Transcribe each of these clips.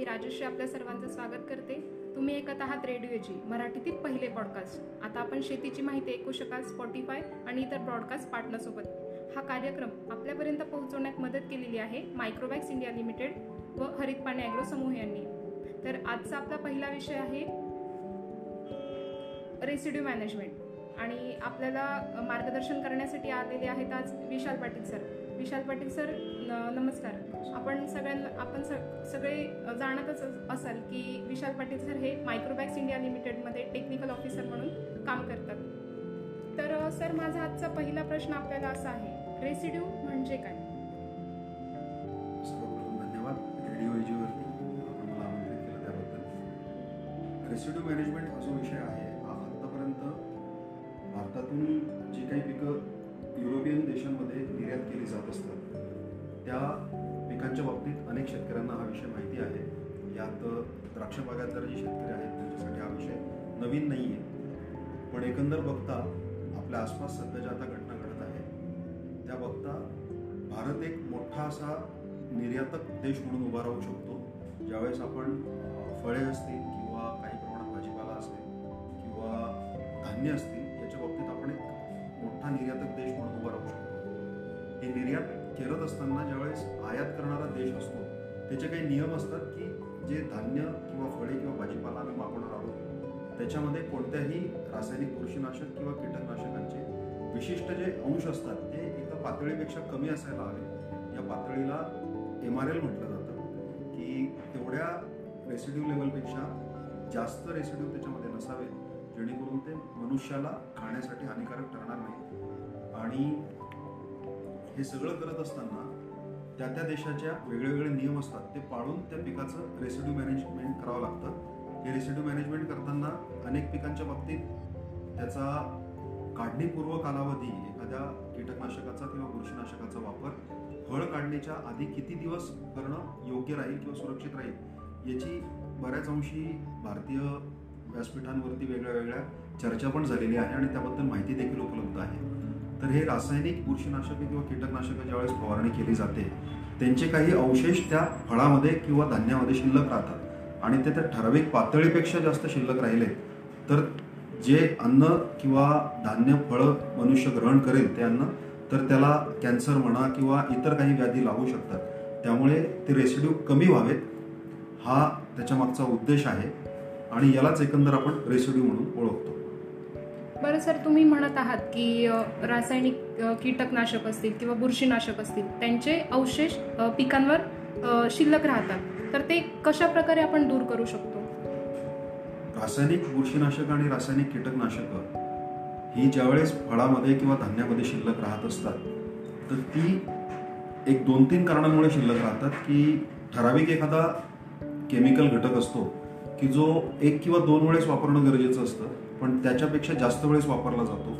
मी राजश्री आपल्या सर्वांचं स्वागत करते. तुम्ही ऐकत आहात रेडिओची मराठीतील पहिले पॉडकास्ट आता आपण शेतीची माहिती ऐकू शकाल स्पॉटीफाय आणि इतर ब्रॉडकास्ट पार्टनरसोबत हा कार्यक्रम आपल्यापर्यंत पोहोचवण्यात मदत केलेली आहे मायक्रोबॅक्स इंडिया लिमिटेड व हरित पाणी ॲग्रो समूह यांनी. तर आजचा आपला पहिला विषय आहे रेसिड्यू मॅनेजमेंट आणि आपल्याला मार्गदर्शन करण्यासाठी आलेले आहेत आज विशाल पाटील सर विशाल पाटील सर न- नमस्कार. आपण सगळ्यांना आपण स सगळे जाणतच असाल की विशाल पाटील सर हे मायक्रोबॅक्स इंडिया लिमिटेडमध्ये टेक्निकल ऑफिसर म्हणून काम करतात. तर सर माझा आजचा पहिला प्रश्न आपल्याला असा आहे रेसिड्यू म्हणजे काय? सर्वप्रथम धन्यवाद. रेडिओ एजीवरती आमंत्रित केलं त्याबद्दल. रेसिड्यू मॅनेजमेंट हा जो विषय आहे हा आत्तापर्यंत भारतातून जी काही पिकं युरोपियन देशांमध्ये निर्यात केली जात असतात त्या पिकांच्या बाबतीत अनेक शेतकऱ्यांना हा विषय माहिती आहे. यात द्राक्ष बागायतदार जे शेतकरी आहेत त्यांच्यासाठी हा विषय नवीन नाही आहे पण एकंदर बघता आपल्या आसपास सध्या ज्या आता घटना घडत आहे त्या बघता भारत एक मोठा असा निर्यातक देश म्हणून उभा राहू शकतो. ज्यावेळेस आपण फळे असतील किंवा काही प्रमाणात भाजीपाला असेल किंवा धान्य असतील याच्या बाबतीत आपण एक मोठा निर्यातक देश म्हणून उभा राहू शकतो. हे निर्यात करत असताना ज्यावेळेस आयात करणारा देश असतो त्याचे काही नियम असतात की जे धान्य किंवा फळे किंवा भाजीपाला आम्ही मागवणार आहोत. त्याच्यामध्ये कोणत्याही रासायनिक बुरशीनाशक किंवा कीटकनाशकांचे विशिष्ट जे अंश असतात ते एका पातळीपेक्षा कमी असायला हवे. या पातळीला एम आर एल म्हटलं जातं. की तेवढ्या रेसिड्यू लेवलपेक्षा जास्त रेसिड्यू त्याच्यामध्ये नसावे जेणेकरून ते मनुष्याला खाण्यासाठी हानिकारक ठरणार नाही. आणि हे सगळं करत असताना त्या त्या देशाच्या वेगळे वेगळे नियम असतात. ते पाळून त्या पिकाचं रेसिड्यू मॅनेजमेंट करावं लागतं. हे रेसिड्यू मॅनेजमेंट करताना अनेक पिकांच्या बाबतीत त्याचा काढणीपूर्व कालावधी एखाद्या कीटकनाशकाचा किंवा बुरशीनाशकाचा वापर फळ काढणीच्या आधी किती दिवस करणं योग्य राहील किंवा सुरक्षित राहील याची बऱ्याच अंशी भारतीय व्यासपीठांवरती वेगळ्या वेगळ्या चर्चा पण झालेली आहे आणि त्याबद्दल माहिती देखील उपलब्ध आहे. तर हे रासायनिक बुरशीनाशके किंवा कीटकनाशकं ज्यावेळेस फवारणी केली जाते त्यांचे काही अवशेष त्या फळामध्ये किंवा धान्यामध्ये शिल्लक राहतात. आणि ते त्या ठराविक पातळीपेक्षा जास्त शिल्लक राहिले तर जे अन्न किंवा धान्य फळं मनुष्य ग्रहण करेल ते अन्न तर त्याला कॅन्सर म्हणा किंवा इतर काही व्याधी लागू शकतात. त्यामुळे ते रेसिड्यू कमी व्हावेत हा त्याच्यामागचा उद्देश आहे. आणि यालाच एकंदर आपण रेसिड्यू म्हणून ओळखतो. बरं सर तुम्ही म्हणत आहात की रासायनिक कीटकनाशक असतील किंवा बुरशीनाशक असतील त्यांचे अवशेष पिकांवर शिल्लक राहतात. तर ते कशा प्रकारे आपण दूर करू शकतो? रासायनिक बुरशीनाशक आणि रासायनिक कीटकनाशक ही ज्यावेळेस फळामध्ये किंवा धान्यामध्ये शिल्लक राहत असतात तर ती एक दोन तीन कारणांमुळे शिल्लक राहतात की ठराविक एखादा केमिकल घटक असतो की जो एक किंवा दोन वेळेस वापरणं गरजेचं असतं. पण त्याच्यापेक्षा जास्त वेळेस वापरला जातो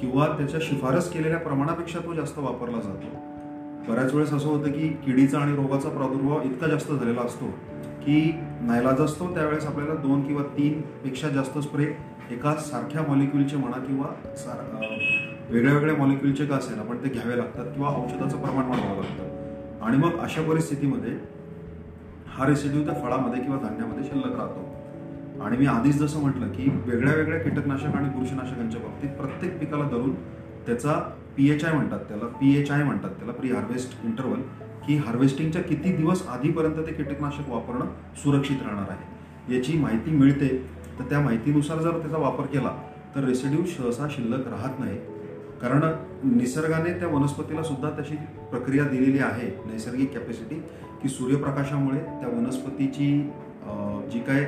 किंवा त्याच्या शिफारस केलेल्या प्रमाणापेक्षा तो जास्त वापरला जातो. बऱ्याच वेळेस असं होतं की किडीचा आणि रोगाचा प्रादुर्भाव इतका जास्त झालेला असतो की नाईलाज असतो त्यावेळेस आपल्याला दोन किंवा तीन पेक्षा जास्त स्प्रे एका सारख्या मॉलिक्युलचे म्हणा किंवा सार वेगळ्या वेगळ्या मॉलिक्युलचे का असेल आपण ते घ्यावे लागतात किंवा औषधाचं प्रमाण वाढवावं लागतं. आणि मग अशा परिस्थितीमध्ये हा रेसिड्यू त्या फळामध्ये किंवा धान्यामध्ये शिल्लक राहतो. आणि मी आधीच जसं म्हटलं की वेगळ्या वेगळ्या कीटकनाशक आणि बुरशीनाशकांच्या बाबतीत प्रत्येक पिकाला धरून त्याचा पी एच आय म्हणतात त्याला पी एच आय म्हणतात त्याला प्री हार्वेस्ट इंटरवल की हार्वेस्टिंगच्या किती दिवस आधीपर्यंत ते कीटकनाशक वापरणं सुरक्षित राहणार आहे. याची माहिती मिळते. तर त्या माहितीनुसार जर त्याचा वापर केला तर रेसिड्यू सहसा शिल्लक राहत नाही कारण निसर्गाने त्या वनस्पतीला सुद्धा तशी प्रक्रिया दिलेली आहे नैसर्गिक कॅपॅसिटी की सूर्यप्रकाशामुळे त्या वनस्पतीची जी काय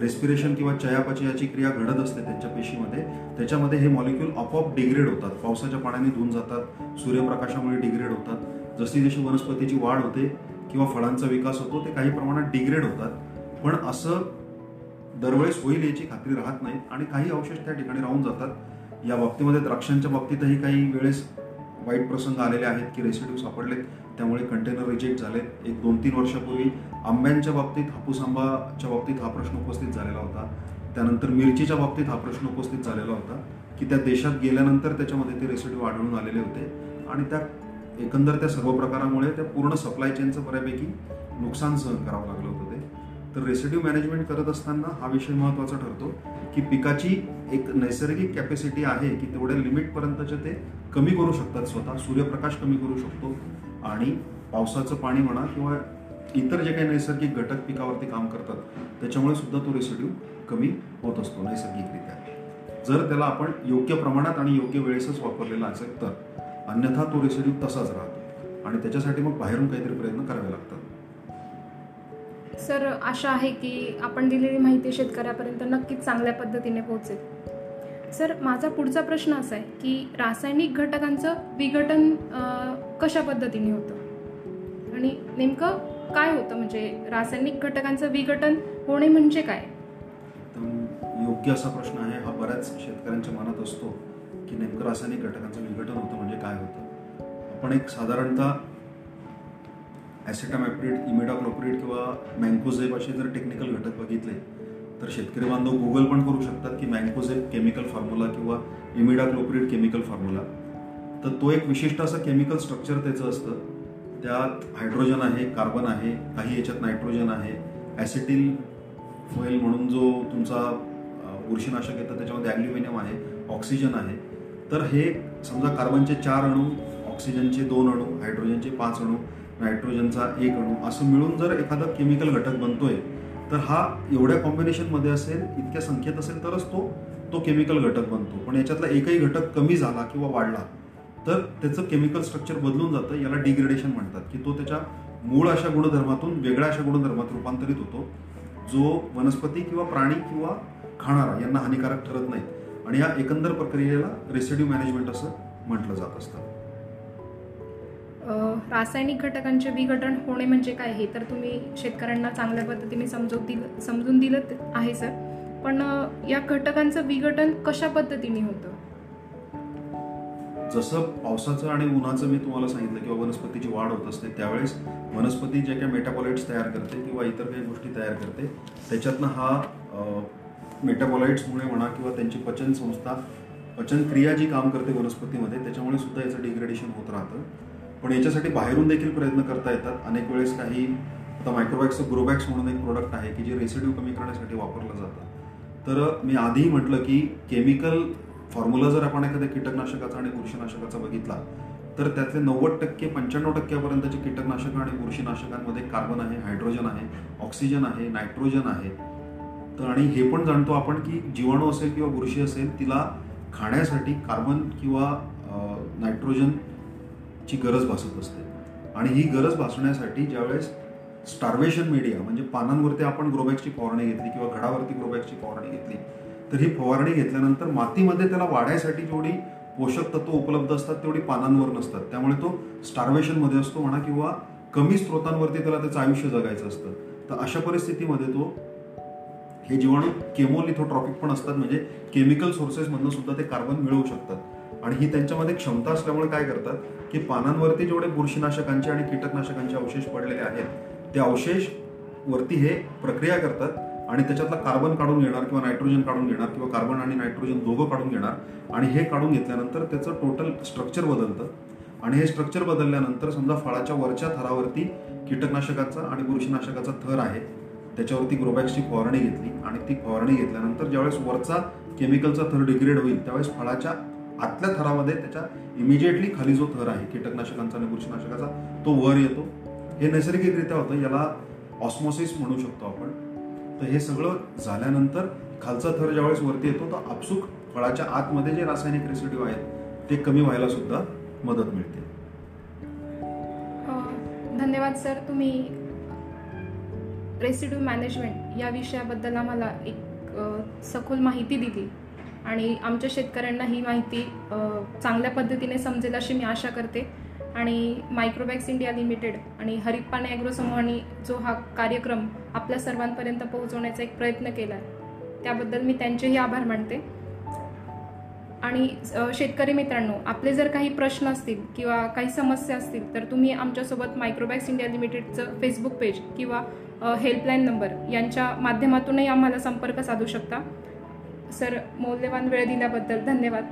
रेस्पिरेशन किंवा चयापचयाची क्रिया घडत असते त्यांच्या पेशीमध्ये. त्याच्यामध्ये हे मॉलिक्यूल आपोआप डिग्रेड होतात. पावसाच्या पाण्याने धुवून जातात सूर्यप्रकाशामुळे डिग्रेड होतात. जशी जशी वनस्पतीची वाढ होते किंवा फळांचा विकास होतो ते काही प्रमाणात डिग्रेड होतात. पण असं दरवेळेस होईल याची खात्री राहत नाही आणि काही अवशेष त्या ठिकाणी राहून जातात. या बाबतीमध्ये द्राक्षांच्या बाबतीतही काही वेळेस वाईट प्रसंग आलेले आहेत की रेसिड्यू सापडलेत त्यामुळे कंटेनर रिजेक्ट झालेत. एक दोन तीन वर्षापूर्वी आंब्यांच्या बाबतीत हापूस आंबाच्या बाबतीत हा प्रश्न उपस्थित झालेला होता. त्यानंतर मिरचीच्या बाबतीत हा प्रश्न उपस्थित झालेला होता की त्या देशात गेल्यानंतर त्याच्यामध्ये ते रेसिड्यू आढळून आलेले होते. आणि त्या एकंदर त्या सर्व प्रकारामुळे त्या पूर्ण सप्लाय चेनचं बऱ्यापैकी नुकसान सहन करावं लागलं होतं. तर रेसिड्यू मॅनेजमेंट करत असताना हा विषय महत्त्वाचा ठरतो की पिकाची एक नैसर्गिक कॅपॅसिटी आहे की तेवढ्या लिमिटपर्यंतचे ते कमी करू शकतात. स्वतः सूर्यप्रकाश कमी करू शकतो आणि पावसाचं पाणी म्हणा किंवा इतर जे काही नैसर्गिक घटक पिकावरती काम करतात त्याच्यामुळे सुद्धा तो रेसिड्यू कमी होत असतो नैसर्गिकरित्या. जर त्याला आपण योग्य प्रमाणात आणि योग्य वेळेसच वापरलेला असेल तर अन्यथा तो रेसिड्यू तसाच राहतो आणि त्याच्यासाठी मग बाहेरून काहीतरी प्रयत्न करावे लागतात. सर आशा आहे की आपण दिलेली माहिती शेतकऱ्यापर्यंत नक्कीच चांगल्या पद्धतीने पोहोचेल. सर माझा पुढचा प्रश्न असा आहे की रासायनिक घटकांचं विघटन कशा पद्धतीने होतं? आणि नेमकं काय होतं? म्हणजे रासायनिक घटकांचं विघटन होणे म्हणजे काय? योग्य असा प्रश्न आहे. हा बऱ्याच शेतकऱ्यांच्या मनात असतो की नेमकं रासायनिक घटकांचं विघटन होतं म्हणजे काय होतं? आपण एक साधारणतः ॲसिटामॅप्रिड इमिडाक्लोप्रिड किंवा मँकोझेब असे जर टेक्निकल घटक बघितले तर शेतकरी बांधव गुगल पण करू शकतात की मँकोझेब केमिकल फॉर्म्युला किंवा इमिडाक्लोप्रिड केमिकल फॉर्म्युला तर तो एक विशिष्ट असं केमिकल स्ट्रक्चर त्याचं असतं. त्यात हायड्रोजन आहे कार्बन आहे काही याच्यात नायट्रोजन आहे. ॲसिटिल फॉईल म्हणून जो तुमचा बुरशीनाशक येतं त्याच्यामध्ये ॲल्युमिनियम आहे ऑक्सिजन आहे. तर हे समजा कार्बनचे चार अणू ऑक्सिजनचे दोन अणू हायड्रोजनचे पाच अणू नायट्रोजनचा एक अणू. असं मिळून जर एखादा केमिकल घटक बनतोय तर हा एवढ्या कॉम्बिनेशनमध्ये असेल इतक्या संख्येत असेल तरच तो तो केमिकल घटक बनतो. पण याच्यातला एकही घटक कमी झाला किंवा वाढला तर त्याचं केमिकल स्ट्रक्चर बदलून जातं. याला डिग्रेडेशन म्हणतात की तो त्याच्या मूळ अशा गुणधर्मातून वेगळ्या अशा गुणधर्मात रूपांतरित होतो जो वनस्पती किंवा प्राणी किंवा खाणारा यांना हानिकारक ठरत नाहीत. आणि या एकंदर प्रक्रियेला रेसिड्यू मॅनेजमेंट असं म्हटलं जात असतं. रासायनिक घटकांचे विघटन होणे म्हणजे काय हे तर तुम्ही शेतकऱ्यांना चांगल्या पद्धतीने समजून दिलं समजून दिलं आहे सर. पण या घटकांचं विघटन कशा पद्धतीने होतं? जसं पावसाचं आणि उन्हाचं मी तुम्हाला सांगितलं किंवा वनस्पतीची वाढ होत असते त्यावेळेस वनस्पती जे काही मेटाबॉलाइट्स तयार करते किंवा इतर काही गोष्टी तयार करते त्याच्यातनं हा मेटाबॉलाइट्समुळे म्हणा किंवा त्यांची पचन संस्था पचनक्रिया जी काम करते वनस्पतीमध्ये त्याच्यामुळे सुद्धा याचं डिग्रेडेशन होत राहतं. पण याच्यासाठी बाहेरून देखील प्रयत्न करता येतात. अनेक वेळेस काही आता मायक्रोबॅक्सचं ग्रोबॅक्स म्हणून एक प्रोडक्ट आहे की जे रेसिड्यू कमी करण्यासाठी वापरलं जातं. तर मी आधीही म्हटलं की केमिकल फॉर्म्युला जर आपण एखाद्या कीटकनाशकाचा आणि बुरशीनाशकाचा बघितला तर त्यातले नव्वद टक्के पंच्याण्णव टक्क्यापर्यंतचे कीटकनाशकं आणि बुरशीनाशकांमध्ये कार्बन आहे हायड्रोजन आहे ऑक्सिजन आहे नायट्रोजन आहे. तर आणि हे पण जाणतो आपण की जीवाणू असेल किंवा बुरशी असेल तिला खाण्यासाठी कार्बन किंवा नायट्रोजन ची गरज भासत असते. आणि ही गरज भासण्यासाठी ज्यावेळेस स्टार्वेशन मीडिया म्हणजे पानांवरती आपण ग्रोबॅक्सची फवारणी घेतली किंवा घडावरती ग्रोबॅक्सची फवारणी घेतली तर ही फवारणी घेतल्यानंतर मातीमध्ये त्याला वाढायसाठी जेवढी पोषक तत्व उपलब्ध असतात तेवढी पानांवर नसतात. त्यामुळे तो स्टार्वेशनमध्ये असतो म्हणा किंवा कमी स्रोतांवरती त्याला त्याचं आयुष्य जगायचं असतं. तर अशा परिस्थितीमध्ये तो हे जीवाणू केमोलिथोट्रॉपिक पण असतात. म्हणजे केमिकल सोर्सेसमधनं सुद्धा ते कार्बन मिळवू शकतात. आणि ही त्यांच्यामध्ये क्षमता असल्यामुळे काय करतात की पानांवरती जेवढे बुरशीनाशकांचे आणि कीटकनाशकांचे अवशेष पडलेले आहेत ते अवशेष वरती हे प्रक्रिया करतात आणि त्याच्यातला कार्बन काढून घेणार किंवा नायट्रोजन काढून घेणार किंवा कार्बन आणि नायट्रोजन दोघं काढून घेणार आणि हे काढून घेतल्यानंतर त्याचं टोटल स्ट्रक्चर बदलतं. आणि हे स्ट्रक्चर बदलल्यानंतर समजा फळाच्या वरच्या थरावरती कीटकनाशकाचा आणि बुरशीनाशकाचा थर आहे त्याच्यावरती ग्रोबॅक्सची फवारणी घेतली आणि ती फवारणी घेतल्यानंतर ज्यावेळेस वरचा केमिकलचा थर डिग्रेड होईल त्यावेळेस फळाच्या आतल्या थरामध्ये त्याच्या इमिजिएटली खाली जो थर आहे कीटकनाशकांचा आणि बुरशीनाशकाचा तो वर येतो. हे नैसर्गिकरित्या होतं याला ऑस्मोसिस म्हणू शकतो आपण. तर हे सगळं झाल्यानंतर खालचा थर ज्यावेळेस वरती येतो तर आपसुक फळाच्या आतमध्ये जे रासायनिक रेसिड्यू आहेत ते कमी व्हायला सुद्धा मदत मिळते. धन्यवाद सर तुम्ही रेसिड्यू मॅनेजमेंट या विषयाबद्दल आम्हाला एक सखोल माहिती दिली. आणि आमच्या शेतकऱ्यांना ही माहिती चांगल्या पद्धतीने समजेल अशी मी आशा करते. आणि मायक्रोबॅक्स इंडिया लिमिटेड आणि हरिप्पाने पाणी ॲग्रो समूहाने जो हा कार्यक्रम आपल्या सर्वांपर्यंत पोहोचवण्याचा एक प्रयत्न केला आहे त्याबद्दल मी त्यांचेही आभार मानते. आणि शेतकरी मित्रांनो आपले जर काही प्रश्न असतील किंवा काही समस्या असतील तर तुम्ही आमच्यासोबत मायक्रोबॅक्स इंडिया लिमिटेडचं फेसबुक पेज किंवा हेल्पलाईन नंबर यांच्या माध्यमातूनही आम्हाला संपर्क साधू शकता. सर मौल्यवान वेळ दिल्याबद्दल धन्यवाद.